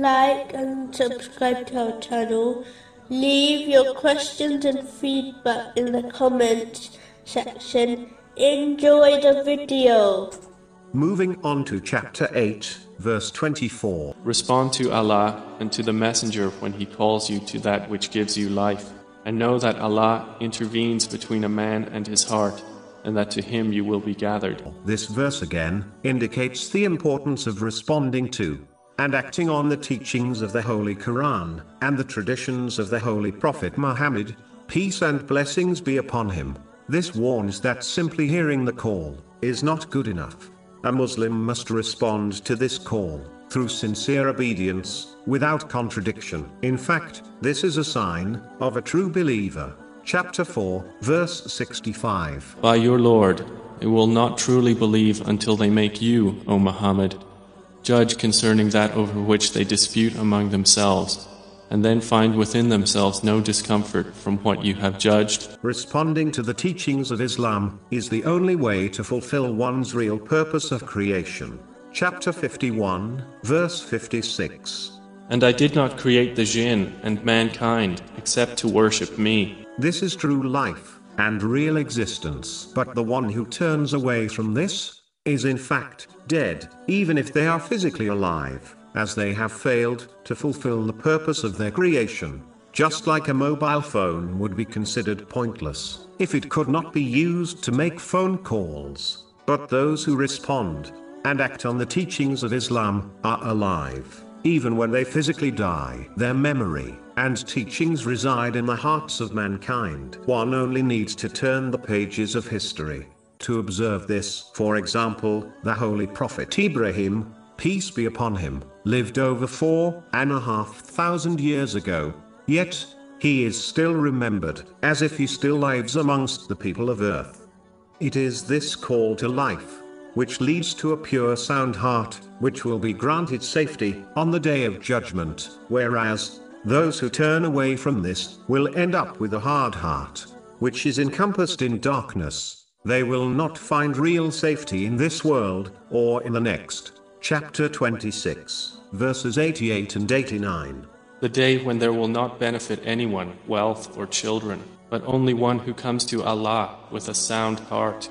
like and subscribe to our channel. Leave your questions and feedback in the comments section. Enjoy the video. Moving on to chapter 8, verse 24. Respond to Allah and to the Messenger when he calls you to that which gives you life, and know that Allah intervenes between a man and his heart, and that to him you will be gathered. This verse again indicates the importance of responding to and acting on the teachings of the Holy Quran and the traditions of the Holy Prophet Muhammad, peace and blessings be upon him. This warns that simply hearing the call is not good enough. A Muslim must respond to this call through sincere obedience, without contradiction. In fact, this is a sign of a true believer. Chapter 4, verse 65. By your Lord, they will not truly believe until they make you, O Muhammad, judge concerning that over which they dispute among themselves and then find within themselves no discomfort from what you have judged. Responding to the teachings of Islam is the only way to fulfill one's real purpose of creation. Chapter 51, verse 56. And I did not create the jinn and mankind except to worship me. This is true life and real existence. But the one who turns away from this is in fact dead, even if they are physically alive as they have failed to fulfill the purpose of their creation. Just like a mobile phone would be considered pointless if it could not be used to make phone calls. But those who respond and act on the teachings of Islam are alive, even when they physically die. Their memory and teachings reside in the hearts of mankind. One only needs to turn the pages of history to observe this. For example, the Holy Prophet Ibrahim peace be upon him, lived over four and a half thousand years ago. Yet, he is still remembered, as if he still lives amongst the people of earth. It is this call to life, which leads to a pure sound heart, which will be granted safety on the day of judgment, whereas, those who turn away from this, will end up with a hard heart, which is encompassed in darkness. They will not find real safety in this world, or in the next chapter 26, verses 88 and 89. The day when there will not benefit anyone wealth or children, but only one who comes to Allah with a sound heart